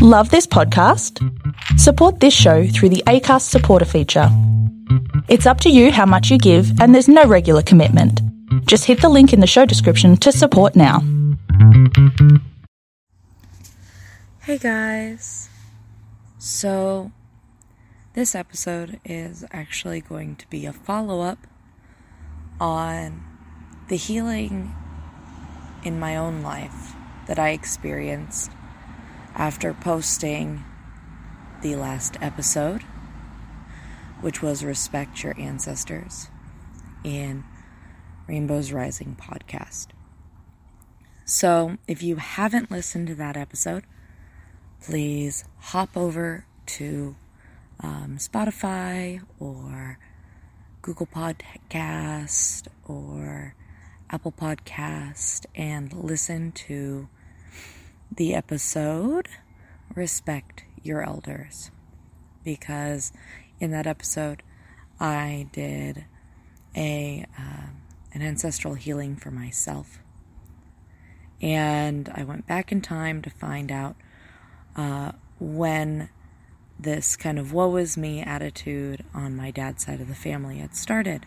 Love this podcast? Support this show through the ACAST supporter feature. It's up to you how much you give, and there's no regular commitment. Just hit the link in the show description to support now. Hey guys. So, this episode is actually going to be a follow up on the healing in my own life that I experienced after posting the last episode, which was Respect Your Ancestors in Rainbows Rising podcast. So, if you haven't listened to that episode, please hop over to um, Spotify or Google Podcast or Apple Podcast and listen to the episode Respect Your Elders. Because in that episode, I did a uh, an ancestral healing for myself. And I went back in time to find out uh, when this kind of woe is me attitude on my dad's side of the family had started.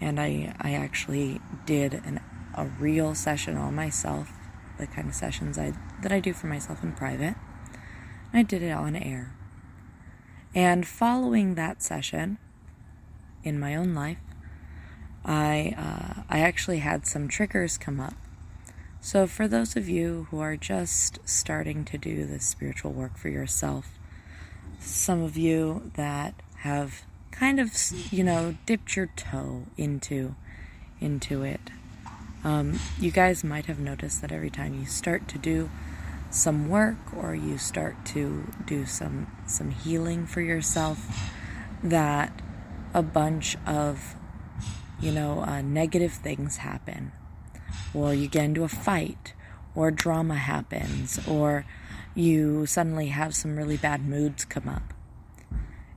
And I, I actually did an, a real session on myself, the kind of sessions I, that I do for myself in private. I did it on air. And following that session in my own life, I, uh, I actually had some triggers come up. So, for those of you who are just starting to do this spiritual work for yourself, some of you that have kind of, you know, dipped your toe into into it. Um, you guys might have noticed that every time you start to do some work or you start to do some some healing for yourself, that a bunch of you know uh, negative things happen, or you get into a fight, or drama happens, or you suddenly have some really bad moods come up.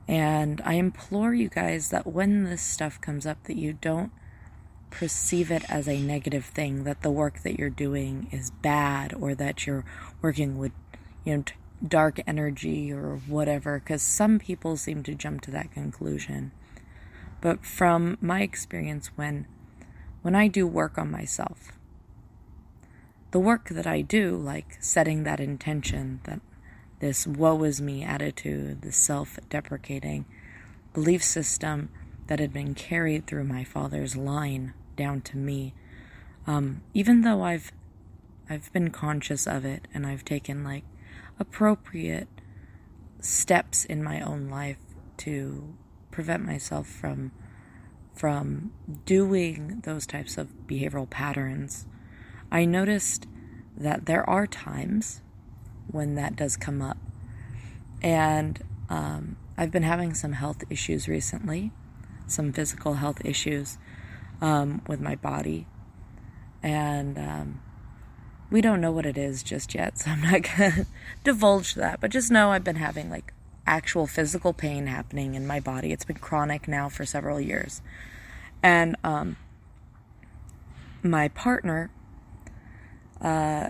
And I implore you guys that when this stuff comes up that you don't perceive it as a negative thing that the work that you're doing is bad or that you're working with you know dark energy or whatever cuz some people seem to jump to that conclusion. But from my experience when when I do work on myself the work that I do, like setting that intention, that this woe is me attitude, this self deprecating belief system that had been carried through my father's line down to me. Um, even though I've I've been conscious of it and I've taken like appropriate steps in my own life to prevent myself from from doing those types of behavioral patterns I noticed that there are times when that does come up. And um, I've been having some health issues recently, some physical health issues um, with my body. And um, we don't know what it is just yet, so I'm not to divulge that. But just know I've been having like actual physical pain happening in my body. It's been chronic now for several years. And um, my partner uh,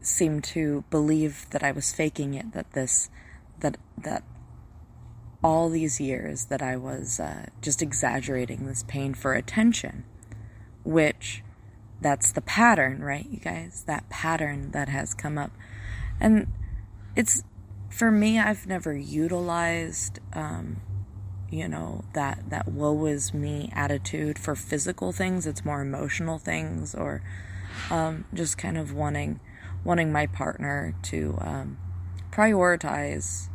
seemed to believe that I was faking it. That this, that that all these years that I was uh, just exaggerating this pain for attention, which that's the pattern, right, you guys? That pattern that has come up, and it's for me. I've never utilized. Um, you know that that woe is me attitude for physical things it's more emotional things or um, just kind of wanting wanting my partner to um, prioritize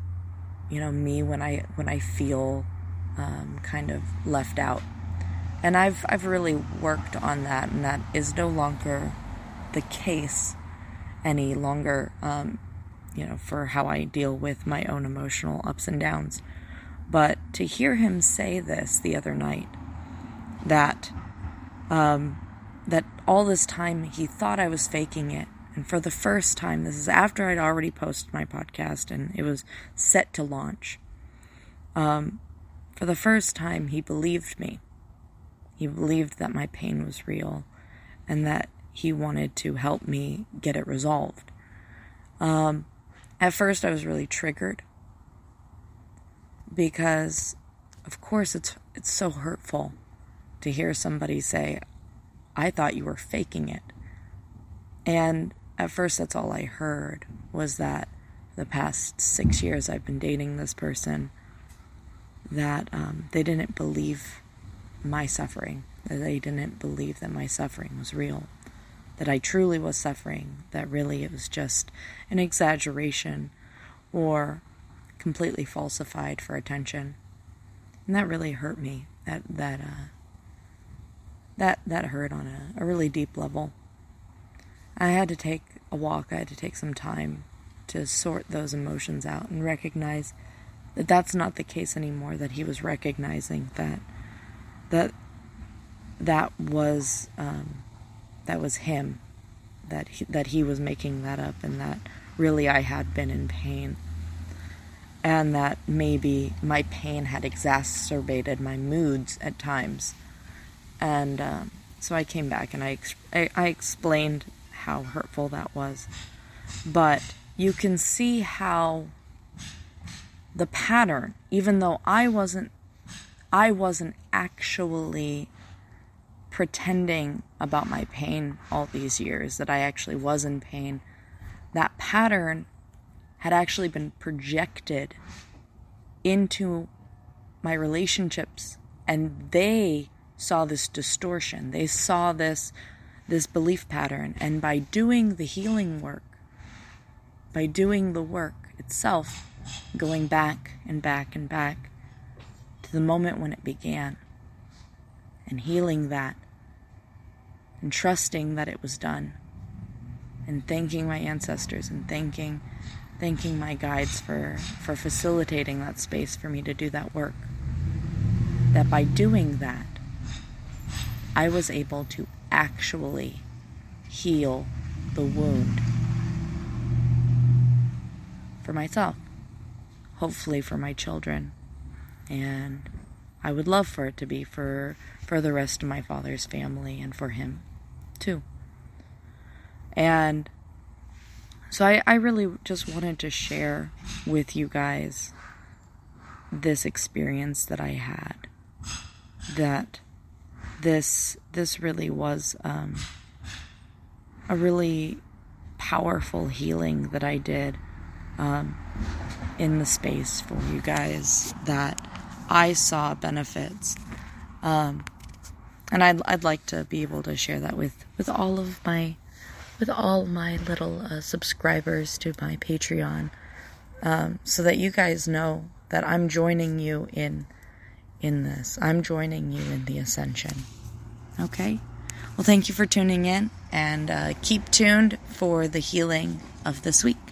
you know me when I when I feel um, kind of left out and I've I've really worked on that and that is no longer the case any longer um, you know for how I deal with my own emotional ups and downs but to hear him say this the other night that um, that all this time he thought I was faking it. And for the first time, this is after I'd already posted my podcast and it was set to launch. Um, for the first time, he believed me. He believed that my pain was real and that he wanted to help me get it resolved. Um, at first I was really triggered because of course it's it's so hurtful to hear somebody say I thought you were faking it. And at first that's all I heard was that the past 6 years I've been dating this person that um, they didn't believe my suffering, that they didn't believe that my suffering was real, that I truly was suffering, that really it was just an exaggeration or completely falsified for attention. And that really hurt me. That that uh, that that hurt on a, a really deep level. I had to take a walk. I had to take some time to sort those emotions out and recognize that that's not the case anymore. That he was recognizing that that that was um, that was him. That he, that he was making that up, and that really I had been in pain and that maybe my pain had exacerbated my moods at times. And um, so I came back and I, I, I explained how hurtful that was. But you can see how the pattern, even though I wasn't, I wasn't actually pretending about my pain all these years, that I actually was in pain, that pattern had actually been projected into my relationships and they saw this distortion. They saw this this belief pattern. And by doing the healing work by doing the work itself going back and back and back to the moment when it began and healing that and trusting that it was done and thanking my ancestors and thanking thanking my guides for, for facilitating that space for me to do that work. That by doing that, I was able to actually heal the wound for myself, hopefully for my children, and I would love for it to be for for the rest of my father's family and for him too. And so I, I really just wanted to share with you guys this experience that I had. That this this really was um, a really powerful healing that I did um, in the space for you guys that I saw benefits. Um, and I'd, I'd like to be able to share that with, with all of my with all my little uh, subscribers to my Patreon, um, so that you guys know that I'm joining you in in this. I'm joining you in the ascension. Okay. Well, thank you for tuning in, and uh, keep tuned for the healing of this week.